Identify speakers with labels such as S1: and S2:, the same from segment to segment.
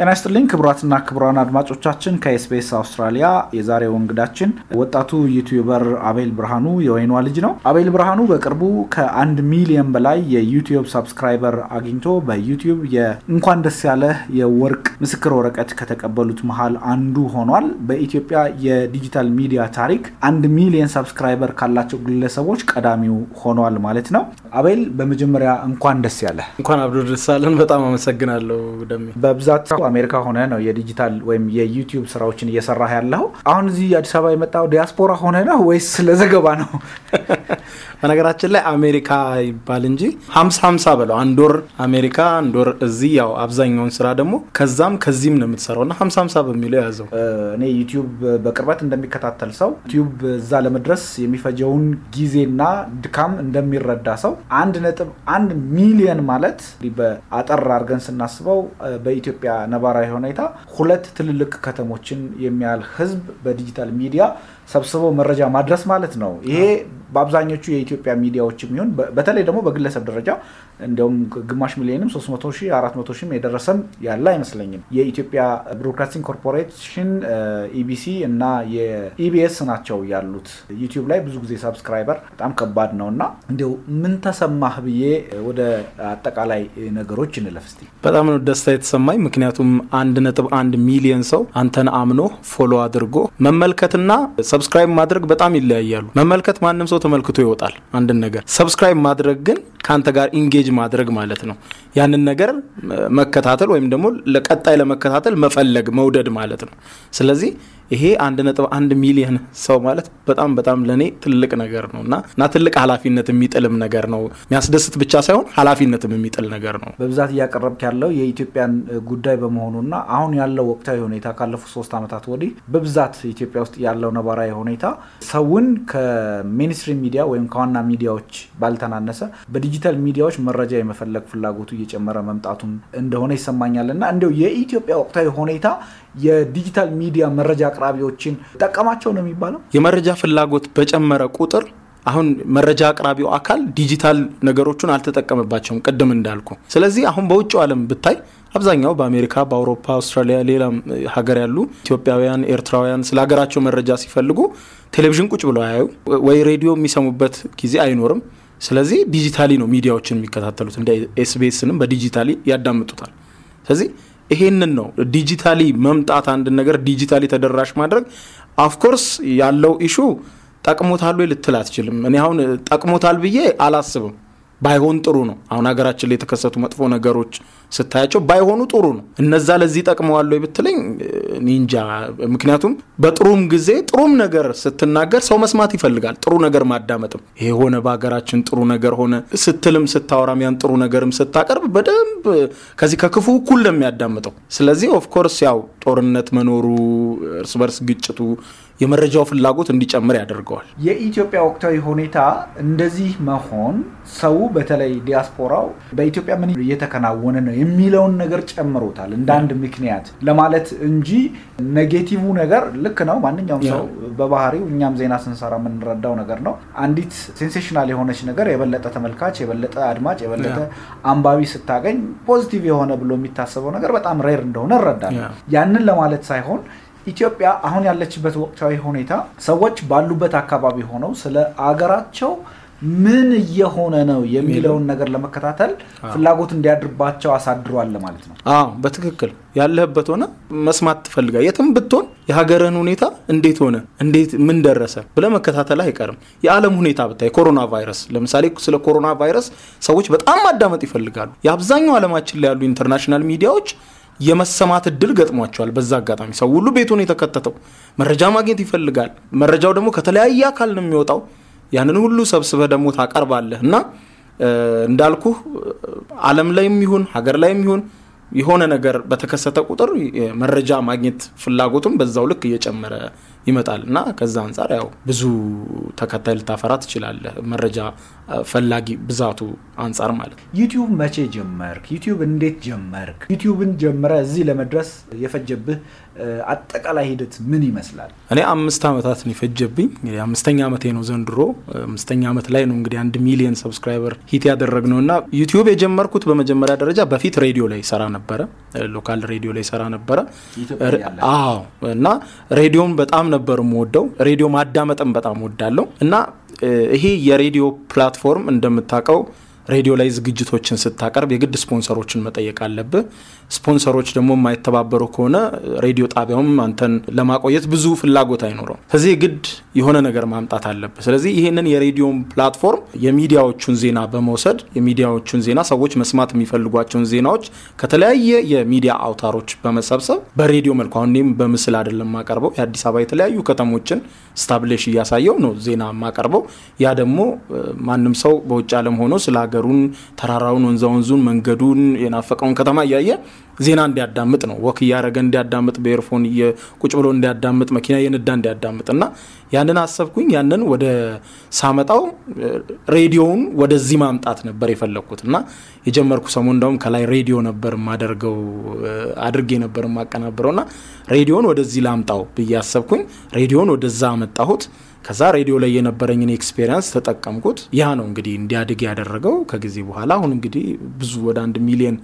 S1: ጤና ይስጥልኝ ክቡራትና ክቡራን አድማጮቻችን ከኤስቢኤስ አውስትራሊያ የዛሬው እንግዳችን ወጣቱ YouTuber አቤል ብርሃኑ የወይኗ ልጅ ነው። አቤል ብርሃኑ በቅርቡ ከአንድ ሚሊዮን በላይ የዩቲዩብ subscriber አግኝቶ በዩቲዩብ የእንኳን ደስ ያለ የወርቅ ምስክር ወረቀት ከተቀበሉት መሀል አንዱ ሆኗል። በኢትዮጵያ የዲጂታል ሚዲያ ታሪክ አንድ ሚሊዮን subscriber ካላቸው ግለሰቦች ቀዳሚው ሆኗል ማለት ነው። አቤል በመጀመሪያ እንኳን ደስ ያለ
S2: እንኳን አብሮ ደስ አለን። በጣም አመሰግናለሁ ደሜ።
S1: በብዛት አሜሪካ ሆነህ ነው የዲጂታል ወይም የዩቲዩብ ስራዎችን እየሰራህ ያለው። አሁን እዚህ አዲስ አበባ የመጣኸው ዲያስፖራ ሆነህ ነው ወይስ ለዘገባ ነው?
S2: በነገራችን ላይ አሜሪካ ይባል እንጂ ሀምሳ ሀምሳ በለው አንድ ወር አሜሪካ አንድ ወር እዚህ። ያው አብዛኛውን ስራ ደግሞ ከዛም ከዚህም ነው የምሰራው እና ሀምሳ ሀምሳ በሚለው ያዘው
S1: እኔ ዩቲዩብ በቅርበት እንደሚከታተል ሰው ዩቲዩብ እዛ ለመድረስ የሚፈጀውን ጊዜና ድካም እንደሚረዳ ሰው አንድ ነጥብ አንድ ሚሊየን ማለት በአጠር አድርገን ስናስበው በኢትዮጵያ ነባራዊ ሁኔታ ሁለት ትልልቅ ከተሞችን የሚያህል ህዝብ በዲጂታል ሚዲያ ሰብስበው መረጃ ማድረስ ማለት ነው። ይሄ በአብዛኞቹ የኢትዮጵያ ሚዲያዎች የሚሆን በተለይ ደግሞ በግለሰብ ደረጃ እንዲያውም ግማሽ ሚሊዮንም 300 ሺህ 400 ሺህም የደረሰም ያለ አይመስለኝም። የኢትዮጵያ ብሮድካስቲንግ ኮርፖሬሽን ኢቢሲ እና የኢቢኤስ ናቸው ያሉት። ዩቲዩብ ላይ ብዙ ጊዜ subscriber በጣም ከባድ ነው እና እንዲያው ምን ተሰማህ ብዬ ወደ አጠቃላይ ነገሮች እንለፍ እስቲ።
S2: በጣም ነው ደስታ የተሰማኝ። ምክንያቱም አንድ ነጥብ አንድ ሚሊዮን ሰው አንተን አምኖ follow አድርጎ መመልከትና subscribe ማድረግ በጣም ይለያያሉ። መመልከት ማንም ሰው ተመልክቶ ይወጣል አንድን ነገር። subscribe ማድረግ ግን ከአንተ ጋር engage ማድረግ ማለት ነው። ያንን ነገር መከታተል ወይም ደግሞ ለቀጣይ ለመከታተል መፈለግ መውደድ ማለት ነው። ስለዚህ ይሄ አንድ ነጥብ አንድ ሚሊዮን ሰው ማለት በጣም በጣም ለእኔ ትልቅ ነገር ነው እና እና ትልቅ ኃላፊነት የሚጥልም ነገር ነው። የሚያስደስት ብቻ ሳይሆን ኃላፊነትም የሚጥል ነገር ነው።
S1: በብዛት እያቀረብክ ያለው የኢትዮጵያን ጉዳይ በመሆኑና አሁን ያለው ወቅታዊ ሁኔታ ካለፉት ሶስት ዓመታት ወዲህ በብዛት ኢትዮጵያ ውስጥ ያለው ነባራዊ ሁኔታ ሰውን ከ mainstream ሚዲያ ወይም ከዋና ሚዲያዎች ባልተናነሰ በዲጂታል ሚዲያዎች መረጃ የመፈለግ ፍላጎቱ እየጨመረ መምጣቱን እንደሆነ ይሰማኛል እና እንዲያው የኢትዮጵያ ወቅታዊ ሁኔታ የዲጂታል ሚዲያ መረጃ አቅራቢዎችን ጠቀማቸው ነው የሚባለው።
S2: የመረጃ ፍላጎት በጨመረ ቁጥር አሁን መረጃ አቅራቢው አካል ዲጂታል ነገሮቹን አልተጠቀመባቸውም ቅድም እንዳልኩ። ስለዚህ አሁን በውጭው ዓለም ብታይ አብዛኛው በአሜሪካ፣ በአውሮፓ፣ አውስትራሊያ፣ ሌላም ሀገር ያሉ ኢትዮጵያውያን፣ ኤርትራውያን ስለ ሀገራቸው መረጃ ሲፈልጉ ቴሌቪዥን ቁጭ ብለው አያዩ ወይ ሬዲዮ የሚሰሙበት ጊዜ አይኖርም። ስለዚህ digitally ነው ሚዲያዎችን የሚከታተሉት። እንደ ኤስቢኤስንም በ digitally ያዳምጡታል። ስለዚህ ይሄንን ነው digitally መምጣት፣ አንድን ነገር digitally ተደራሽ ማድረግ። of course ያለው issue ጠቅሞታል ወይ ልትል አትችልም። እኔ አሁን ጠቅሞታል ብዬ አላስብም። ባይሆን ጥሩ ነው። አሁን ሀገራችን ላይ የተከሰቱ መጥፎ ነገሮች ስታያቸው ባይሆኑ ጥሩ ነው። እነዛ ለዚህ ጠቅመዋል ብትለኝ እንጃ። ምክንያቱም በጥሩም ጊዜ ጥሩም ነገር ስትናገር ሰው መስማት ይፈልጋል። ጥሩ ነገር ማዳመጥም ይሄ ሆነ በሀገራችን ጥሩ ነገር ሆነ ስትልም ስታወራም ያን ጥሩ ነገርም ስታቀርብ በደንብ ከዚህ ከክፉ እኩል ነው የሚያዳምጠው። ስለዚህ of course ያው ጦርነት መኖሩ እርስ በርስ ግጭቱ የመረጃው ፍላጎት እንዲጨምር ያደርገዋል።
S1: የኢትዮጵያ ወቅታዊ ሁኔታ እንደዚህ መሆን ሰው በተለይ ዲያስፖራው በኢትዮጵያ ምን እየተከናወነ ነው የሚለውን ነገር ጨምሮታል እንደ አንድ ምክንያት ለማለት እንጂ negative ነገር ልክ ነው። ማንኛውም ሰው በባህሪው እኛም ዜና ስንሰራ የምንረዳው ነገር ነው። አንዲት sensational የሆነች ነገር የበለጠ ተመልካች፣ የበለጠ አድማጭ፣ የበለጠ አንባቢ ስታገኝ positive የሆነ ብሎ የሚታሰበው ነገር በጣም rare እንደሆነ እረዳለሁ። ያንን ለማለት ሳይሆን ኢትዮጵያ አሁን ያለችበት ወቅታዊ ሁኔታ ሰዎች ባሉበት አካባቢ ሆነው ስለ አገራቸው ምን እየሆነ ነው የሚለውን ነገር ለመከታተል ፍላጎት እንዲያድርባቸው አሳድሯል ማለት ነው።
S2: አዎ በትክክል ያለህበት ሆነ መስማት ትፈልጋል። የትም ብትሆን የሀገርህን ሁኔታ እንዴት ሆነ፣ እንዴት ምን ደረሰ ብለህ መከታተል አይቀርም። የዓለም ሁኔታ ብታይ ኮሮና ቫይረስ ለምሳሌ ስለ ኮሮና ቫይረስ ሰዎች በጣም ማዳመጥ ይፈልጋሉ። የአብዛኛው ዓለማችን ላይ ያሉ international ሚዲያዎች የመሰማት እድል ገጥሟቸዋል። በዛ አጋጣሚ ሰው ሁሉ ቤቱን የተከተተው መረጃ ማግኘት ይፈልጋል። መረጃው ደግሞ ከተለያየ አካል ነው የሚወጣው። ያንን ሁሉ ሰብስበህ ደግሞ ታቀርባለህ እና እንዳልኩህ ዓለም ላይም ይሁን ሀገር ላይም ይሁን የሆነ ነገር በተከሰተ ቁጥር መረጃ ማግኘት ፍላጎቱም በዛው ልክ እየጨመረ ይመጣል እና ከዛ አንጻር ያው ብዙ ተከታይ ልታፈራ ትችላለህ። መረጃ ፈላጊ ብዛቱ አንጻር ማለት ነው።
S1: ዩቲዩብ መቼ ጀመርክ? ዩቲዩብ እንዴት ጀመርክ? ዩቲዩብን ጀምረህ እዚህ ለመድረስ የፈጀብህ አጠቃላይ ሂደት ምን ይመስላል?
S2: እኔ አምስት ዓመታት ነው የፈጀብኝ። እንግዲህ አምስተኛ ዓመቴ ነው ዘንድሮ። አምስተኛ ዓመት ላይ ነው እንግዲህ አንድ ሚሊየን subscriber hit ያደረግነው እና ዩቲዩብ የጀመርኩት በመጀመሪያ ደረጃ በፊት ሬዲዮ ላይ ሰራ ነበረ፣ local ሬዲዮ ላይ ሰራ ነበረ። አዎ እና ሬዲዮን በጣም ነበር የምወደው። ሬዲዮ ማዳመጥም በጣም እወዳለው እና ይሄ የሬዲዮ platform እንደምታውቀው ሬዲዮ ላይ ዝግጅቶችን ስታቀርብ የግድ ስፖንሰሮችን መጠየቅ አለብህ። ስፖንሰሮች ደግሞ የማይተባበሩ ከሆነ ሬዲዮ ጣቢያውም አንተን ለማቆየት ብዙ ፍላጎት አይኖረውም። ስለዚህ የግድ የሆነ ነገር ማምጣት አለብህ። ስለዚህ ይህንን የሬዲዮን platform የሚዲያዎቹን ዜና በመውሰድ የሚዲያዎቹን ዜና ሰዎች መስማት የሚፈልጓቸውን ዜናዎች ከተለያየ የሚዲያ አውታሮች በመሰብሰብ በሬዲዮ መልኩ አሁን እኔም በምስል አይደለም የማቀርበው የአዲስ አበባ የተለያዩ ከተሞችን establish እያሳየው ነው ዜና የማቀርበው። ያ ደግሞ ማንም ሰው በውጭ ዓለም ሆኖ ስለ ሀገሩን፣ ተራራውን፣ ወንዛ ወንዙን፣ መንገዱን የናፈቀውን ከተማ እያየ ዜና እንዲያዳምጥ ነው። walk እያደረገ እንዲያዳምጥ፣ በ earphone ቁጭ ብሎ እንዲያዳምጥ፣ መኪና እየነዳ እንዲያዳምጥ እና ያንን አሰብኩኝ። ያንን ወደ ሳመጣው ሬዲዮውን ወደዚህ ማምጣት ነበር የፈለግኩት እና የጀመርኩ ሰሞን እንደውም ከላይ ሬዲዮ ነበር የማደርገው አድርጌ ነበር የማቀናብረው እና ሬዲዮን ወደዚህ ላምጣው ብዬ አሰብኩኝ። ሬዲዮን ወደዛ አመጣሁት። ከዛ ሬዲዮ ላይ የነበረኝን experience ተጠቀምኩት። ያ ነው እንግዲህ እንዲያድግ ያደረገው። ከጊዜ በኋላ አሁን እንግዲህ ብዙ ወደ አንድ ሚሊየን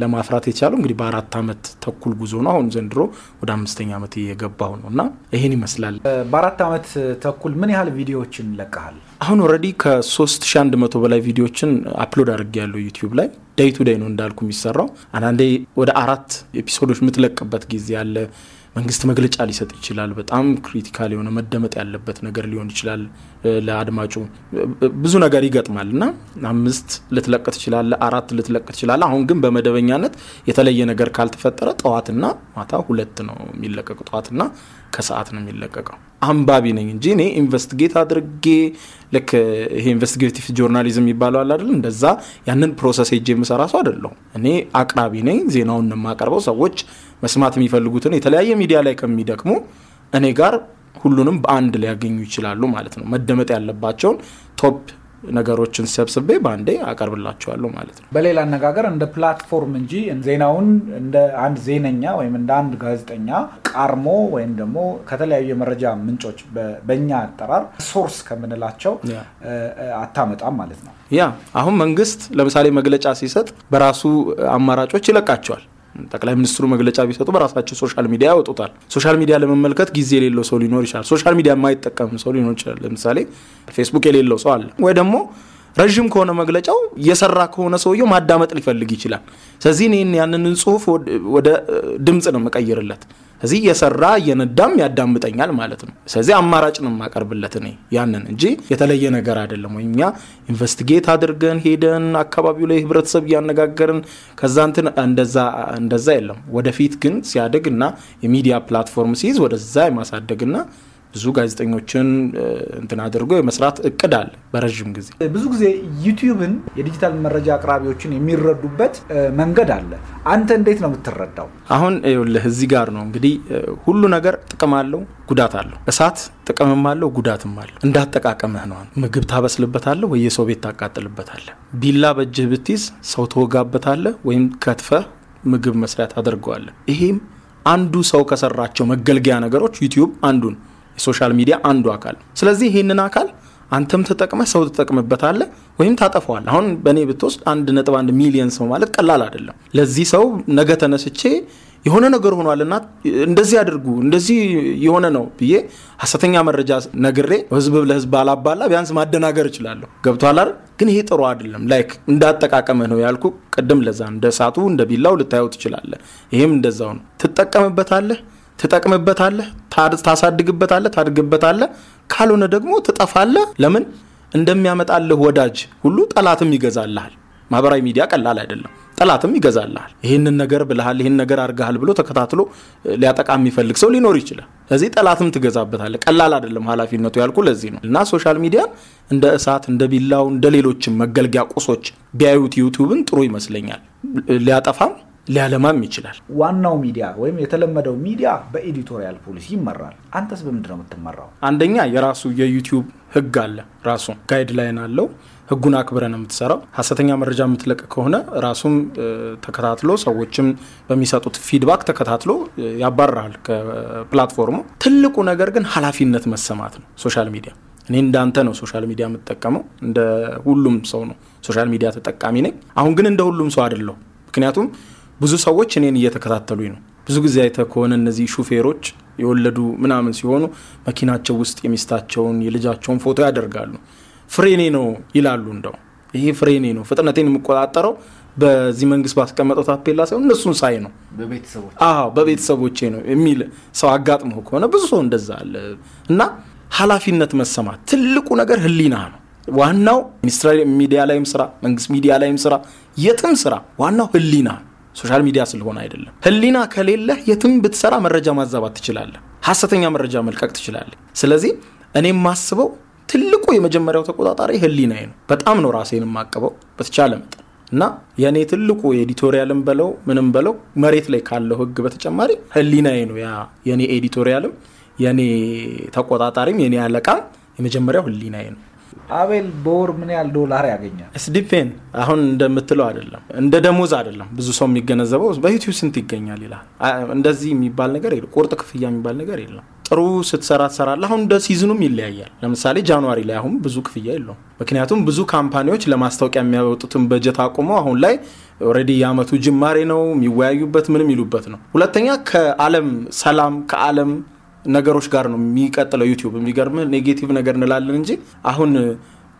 S2: ለማፍራት የቻለው እንግዲህ በአራት ዓመት ተኩል ጉዞ ነው። አሁን ዘንድሮ ወደ አምስተኛ ዓመት እየገባሁ ነው እና ይህን ይመስላል።
S1: በአራት ዓመት ተኩል ምን ያህል ቪዲዮዎችን ለቀሃል?
S2: አሁን already ከ3100 በላይ ቪዲዮዎችን upload አድርጌ ያለው ዩቲዩብ ላይ day to day ነው እንዳልኩ የሚሰራው። አንዳንዴ ወደ አራት episode ኦች የምትለቅበት ጊዜ አለ። መንግስት መግለጫ ሊሰጥ ይችላል። በጣም critical የሆነ መደመጥ ያለበት ነገር ሊሆን ይችላል። ለአድማጩ ብዙ ነገር ይገጥማል እና አምስት ልትለቅ ትችላለ፣ አራት ልትለቅ ትችላለ። አሁን ግን በመደበኛነት የተለየ ነገር ካልተፈጠረ ጠዋትና ማታ ሁለት ነው የሚለቀቁ። ጠዋትና ከሰዓት ነው የሚለቀቀው። አንባቢ ነኝ እንጂ እኔ investigate አድርጌ ልክ ይሄ investigative journalism የሚባለው አለ አይደል? እንደዛ ያንን process ሄጄ የምሰራ ሰው አይደለሁም። እኔ አቅራቢ ነኝ። ዜናውን የማቀርበው ሰዎች መስማት የሚፈልጉትን የተለያየ ሚዲያ ላይ ከሚደክሙ እኔ ጋር ሁሉንም በአንድ ሊያገኙ ይችላሉ ማለት ነው። መደመጥ ያለባቸውን top ነገሮችን ሰብስቤ በአንዴ አቀርብላቸዋለሁ ማለት ነው።
S1: በሌላ አነጋገር እንደ platform እንጂ ዜናውን እንደ አንድ ዜነኛ ወይም እንደ አንድ ጋዜጠኛ ቃርሞ ወይም ደግሞ ከተለያዩ የመረጃ ምንጮች በእኛ አጠራር source ከምንላቸው አታመጣም ማለት ነው።
S2: ያ አሁን መንግስት ለምሳሌ መግለጫ ሲሰጥ በራሱ አማራጮች ይለቃቸዋል። ጠቅላይ ሚኒስትሩ መግለጫ ቢሰጡ በራሳቸው social media ያወጡታል። social media ለመመልከት ጊዜ የሌለው ሰው ሊኖር ይችላል። social media የማይጠቀም ሰው ሊኖር ይችላል። ለምሳሌ ፌስቡክ የሌለው ሰው አለ። ወይ ደግሞ ረዥም ከሆነ መግለጫው እየሰራ ከሆነ ሰውየው ማዳመጥ ሊፈልግ ይችላል። ስለዚህ እኔ ያንን ጽሁፍ ወደ ድምፅ ነው የምቀይርለት። እዚህ እየሰራ እየነዳም ያዳምጠኛል ማለት ነው። ስለዚህ አማራጭ ነው የማቀርብለት እኔ ያንን እንጂ የተለየ ነገር አይደለም። ወይም እኛ investigate አድርገን ሄደን አካባቢው ላይ ህብረተሰብ እያነጋገርን ከዛ እንትን እንደዛ የለም። ወደፊት ግን ሲያድግ እና የሚዲያ platform ሲይዝ ወደዛ የማሳደግና ብዙ ጋዜጠኞችን እንትን አድርጎ የመስራት እቅድ አለ በረዥም ጊዜ።
S1: ብዙ ጊዜ ዩቲዩብን የዲጂታል መረጃ አቅራቢዎችን የሚረዱበት መንገድ አለ። አንተ እንዴት ነው የምትረዳው?
S2: አሁን ይኸውልህ እዚህ ጋር ነው እንግዲህ ሁሉ ነገር ጥቅም አለው፣ ጉዳት አለው። እሳት ጥቅምም አለው፣ ጉዳትም አለው። እንዳጠቃቀምህ ነው። ምግብ ታበስልበታለህ ወይ የሰው ቤት ታቃጥልበታለህ። ቢላ በእጅህ ብትይዝ ሰው ትወጋበታለህ ወይም ከትፈህ ምግብ መስሪያ ታደርገዋለህ። ይሄም አንዱ ሰው ከሰራቸው መገልገያ ነገሮች ዩቲዩብ አንዱ ነው። የ social media አንዱ አካል። ስለዚህ ይህንን አካል አንተም ተጠቅመህ ሰው ትጠቅምበታለህ ወይም ታጠፋዋለህ። አሁን በእኔ ብትወስድ አንድ ነጥብ አንድ ሚሊየን ሰው ማለት ቀላል አይደለም። ለዚህ ሰው ነገ ተነስቼ የሆነ ነገር ሆኗልና እንደዚህ አድርጉ እንደዚህ የሆነ ነው ብዬ ሀሰተኛ መረጃ ነግሬ ህዝብ ለህዝብ ባላባላ ቢያንስ ማደናገር እችላለሁ። ገብቶሃል አይደል? ግን ይሄ ጥሩ አይደለም። like እንዳጠቃቀምህ ነው ያልኩ ቅድም። ለዛ እንደ እሳቱ እንደ ቢላው ልታየው ትችላለህ። ይሄም እንደዛው ነው። ትጠቀምበታለህ ትጠቅምበታለህ፣ ታሳድግበታለህ፣ ታድግበታለህ። ካልሆነ ደግሞ ትጠፋለህ። ለምን እንደሚያመጣልህ ወዳጅ ሁሉ ጠላትም ይገዛልሃል። ማህበራዊ ሚዲያ ቀላል አይደለም። ጠላትም ይገዛልሃል። ይህንን ነገር ብልሃል፣ ይህን ነገር አድርገሃል ብሎ ተከታትሎ ሊያጠቃ የሚፈልግ ሰው ሊኖር ይችላል። ስለዚህ ጠላትም ትገዛበታለህ። ቀላል አይደለም ኃላፊነቱ ያልኩ ለዚህ ነው። እና social media ን እንደ እሳት፣ እንደ ቢላው፣ እንደ ሌሎችም መገልገያ ቁሶች ቢያዩት ዩቲዩብን ጥሩ ይመስለኛል። ሊያጠፋም ሊያለማም ይችላል።
S1: ዋናው ሚዲያ ወይም የተለመደው ሚዲያ በ editorial policy ይመራል። አንተስ በምንድን ነው የምትመራው?
S2: አንደኛ የራሱ የዩቲዩብ ህግ አለ። ራሱ guideline አለው። ህጉን አክብረ ነው የምትሰራው። ሀሰተኛ መረጃ የምትለቅ ከሆነ ራሱም ተከታትሎ ሰዎችም በሚሰጡት feedback ተከታትሎ ያባርራል ከ platform ኡ። ትልቁ ነገር ግን ኃላፊነት መሰማት ነው። social media እኔ እንዳንተ ነው social media የምጠቀመው፣ እንደ ሁሉም ሰው ነው social media ተጠቃሚ ነኝ። አሁን ግን እንደ ሁሉም ሰው አይደለሁ። ምክንያቱም ብዙ ሰዎች እኔን እየተከታተሉኝ ነው። ብዙ ጊዜ አይተህ ከሆነ እነዚህ ሹፌሮች የወለዱ ምናምን ሲሆኑ መኪናቸው ውስጥ የሚስታቸውን የልጃቸውን ፎቶ ያደርጋሉ። ፍሬኔ ነው ይላሉ። እንደው ይሄ ፍሬኔ ነው ፍጥነቴን የምቆጣጠረው በዚህ መንግስት ባስቀመጠው ታፔላ ሳይሆን እነሱን ሳይ ነው። በቤተሰቦቼ ነው የሚል ሰው አጋጥሞ ከሆነ ብዙ ሰው እንደዛ አለ እና ኃላፊነት መሰማት ትልቁ ነገር ህሊና ነው። ዋናው mainstream ሚዲያ ላይም ስራ፣ መንግስት ሚዲያ ላይም ስራ፣ የትም ስራ ዋናው ህሊና ነው። social media ስለሆነ አይደለም። ህሊና ከሌለህ የትም ብትሰራ መረጃ ማዛባት ትችላለህ። ሀሰተኛ መረጃ መልቀቅ ትችላለህ። ስለዚህ እኔ የማስበው ትልቁ የመጀመሪያው ተቆጣጣሪ ህሊናዬ ነው። በጣም ነው ራሴን የማቅበው በተቻለ መጠን እና የእኔ ትልቁ editorial ም በለው ምንም በለው መሬት ላይ ካለው ህግ በተጨማሪ ህሊናዬ ነው። ያ የእኔ editorial ም የእኔ ተቆጣጣሪም የእኔ አለቃም የመጀመሪያው ህሊናዬ ነው።
S1: አቤል በወር ምን ያህል ዶላር ያገኛል?
S2: it depend አሁን እንደምትለው አይደለም፣ እንደ ደሞዝ አይደለም። ብዙ ሰው የሚገነዘበው በዩቲዩብ ስንት ይገኛል ይላል። እንደዚህ የሚባል ነገር የለም። ቁርጥ ክፍያ የሚባል ነገር የለም። ጥሩ ስትሰራ ትሰራለህ። አሁን እንደ season ኡም ይለያያል። ለምሳሌ January ላይ አሁን ብዙ ክፍያ የለውም። ምክንያቱም ብዙ company ዎች ለማስታወቂያ የሚያወጡትን በጀት አቁመው አሁን ላይ already የአመቱ ጅማሬ ነው የሚወያዩበት ምናምን የሚሉበት ነው። ሁለተኛ ከአለም ሰላም ከአለም ነገሮች ጋር ነው የሚቀጥለው ዩቲዩብ። የሚገርምህ negative ነገር እንላለን እንጂ አሁን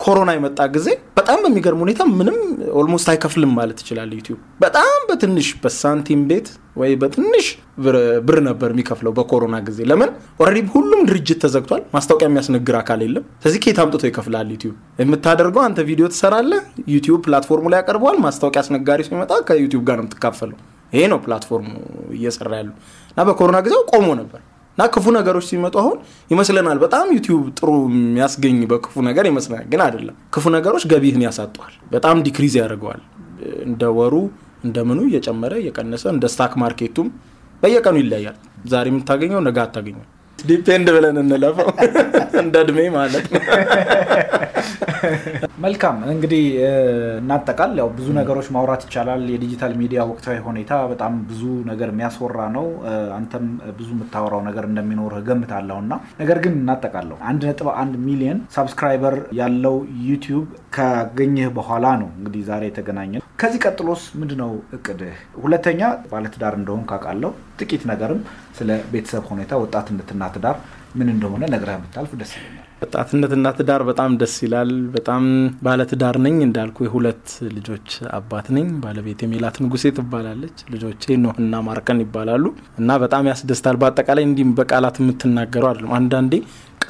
S2: ኮሮና የመጣ ጊዜ በጣም በሚገርም ሁኔታ ምንም almost አይከፍልም ማለት ይችላል ዩቲዩብ። በጣም በትንሽ በሳንቲም ቤት ወይ በትንሽ ብር ነበር የሚከፍለው በኮሮና ጊዜ። ለምን already ሁሉም ድርጅት ተዘግቷል። ማስታወቂያ የሚያስነግር አካል የለም። ስለዚህ ከየት አምጥቶ ይከፍላል ዩቲዩብ? የምታደርገው አንተ ቪዲዮ ትሰራለህ፣ ዩቲዩብ platform ኡ ላይ ያቀርበዋል። ማስታወቂያ አስነጋሪ ሲመጣ ከዩቲዩብ ጋር ነው የምትካፈለው። ይሄ ነው platform ኡ እየሰራ ያሉ እና በኮሮና ጊዜው ቆሞ ነበር እና ክፉ ነገሮች ሲመጡ አሁን ይመስለናል በጣም ዩቲዩብ ጥሩ የሚያስገኝ በክፉ ነገር ይመስለናል፣ ግን አይደለም። ክፉ ነገሮች ገቢህን ያሳጠዋል፣ በጣም decrease ያደርገዋል። እንደ ወሩ እንደ ምኑ እየጨመረ እየቀነሰ እንደ stock market ኡም በየቀኑ ይለያል። ዛሬ የምታገኘው ነገ አታገኘው። depend ብለን እንለፈው እንደ እድሜ ማለት ነው።
S1: መልካም እንግዲህ እናጠቃል። ያው ብዙ ነገሮች ማውራት ይቻላል። የ digital media ወቅታዊ ሁኔታ በጣም ብዙ ነገር የሚያስወራ ነው። አንተም ብዙ የምታወራው ነገር እንደሚኖር እገምታለሁ እና ነገር ግን እናጠቃለሁ። አንድ ነጥብ አንድ ሚሊዮን subscriber ያለው ዩቲዩብ ካገኘህ በኋላ ነው እንግዲህ ዛሬ የተገናኘን። ከዚህ ቀጥሎስ ምንድነው እቅድህ? ሁለተኛ ባለትዳር እንደሆንክ አውቃለሁ። ጥቂት ነገርም ስለ ቤተሰብ ሁኔታ ወጣትነትና ትዳር ምን እንደሆነ ነግረህ ብታልፍ ደስ ይለኛል።
S2: ወጣትነትና ትዳር በጣም ደስ ይላል። በጣም ባለትዳር ነኝ እንዳልኩ የሁለት ልጆች አባት ነኝ። ባለቤት ሜላት ንጉሴ ትባላለች። ልጆቼ ኖህና ማርከን ይባላሉ እና በጣም ያስደስታል። በአጠቃላይ እንዲህም በቃላት የምትናገረው አይደለም። አንዳንዴ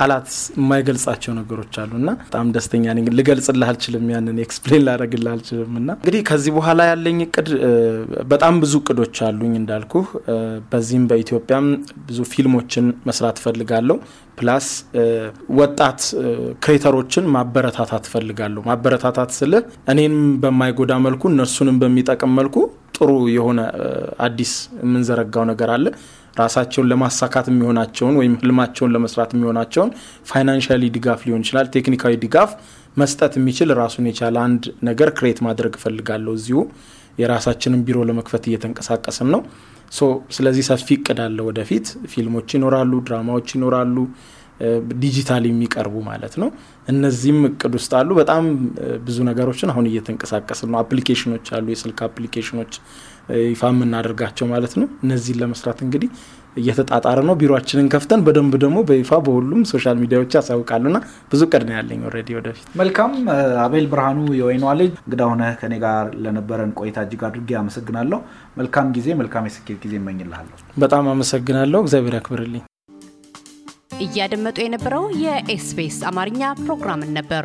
S2: ቃላት የማይገልጻቸው ነገሮች አሉ እና በጣም ደስተኛ ነኝ። ልገልጽልህ አልችልም፣ ያንን explain ላደርግልህ አልችልም። እና እንግዲህ ከዚህ በኋላ ያለኝ እቅድ በጣም ብዙ እቅዶች አሉኝ እንዳልኩ፣ በዚህም በኢትዮጵያም ብዙ ፊልሞችን መስራት እፈልጋለሁ። plus ወጣት creator ኦችን ማበረታታት እፈልጋለሁ። ማበረታታት ስልህ እኔንም በማይጎዳ መልኩ እነርሱንም በሚጠቅም መልኩ ጥሩ የሆነ አዲስ የምንዘረጋው ነገር አለ ራሳቸውን ለማሳካት የሚሆናቸውን ወይም ህልማቸውን ለመስራት የሚሆናቸውን financially ድጋፍ ሊሆን ይችላል፣ ቴክኒካዊ ድጋፍ መስጠት የሚችል ራሱን የቻለ አንድ ነገር create ማድረግ እፈልጋለሁ። እዚሁ የራሳችንን ቢሮ ለመክፈት እየተንቀሳቀስን ነው። ስለዚህ ሰፊ እቅድ አለ። ወደፊት ፊልሞች ይኖራሉ፣ ድራማዎች ይኖራሉ፣ ዲጂታል የሚቀርቡ ማለት ነው። እነዚህም እቅድ ውስጥ አሉ። በጣም ብዙ ነገሮችን አሁን እየተንቀሳቀስን ነው። application ኦች አሉ፣ የስልክ application ኦች ይፋ የምናደርጋቸው ማለት ነው። እነዚህን ለመስራት እንግዲህ እየተጣጣረ ነው። ቢሮችንን ከፍተን በደንብ ደግሞ በይፋ በሁሉም social media ዎች ያሳውቃሉና ብዙ እቅድ ነው ያለኝ already ወደፊት።
S1: መልካም አቤል ብርሃኑ የወይኗ ልጅ እንግዳ ሆነህ ከኔ ጋር ለነበረን ቆይታ እጅግ አድርጌ አመሰግናለሁ። መልካም ጊዜ፣ መልካም የስኬት ጊዜ እመኝልሃለሁ።
S2: በጣም አመሰግናለሁ። እግዚአብሔር ያክብርልኝ።
S3: እያደመጡ የነበረው የኤስቢኤስ አማርኛ ፕሮግራምን ነበር።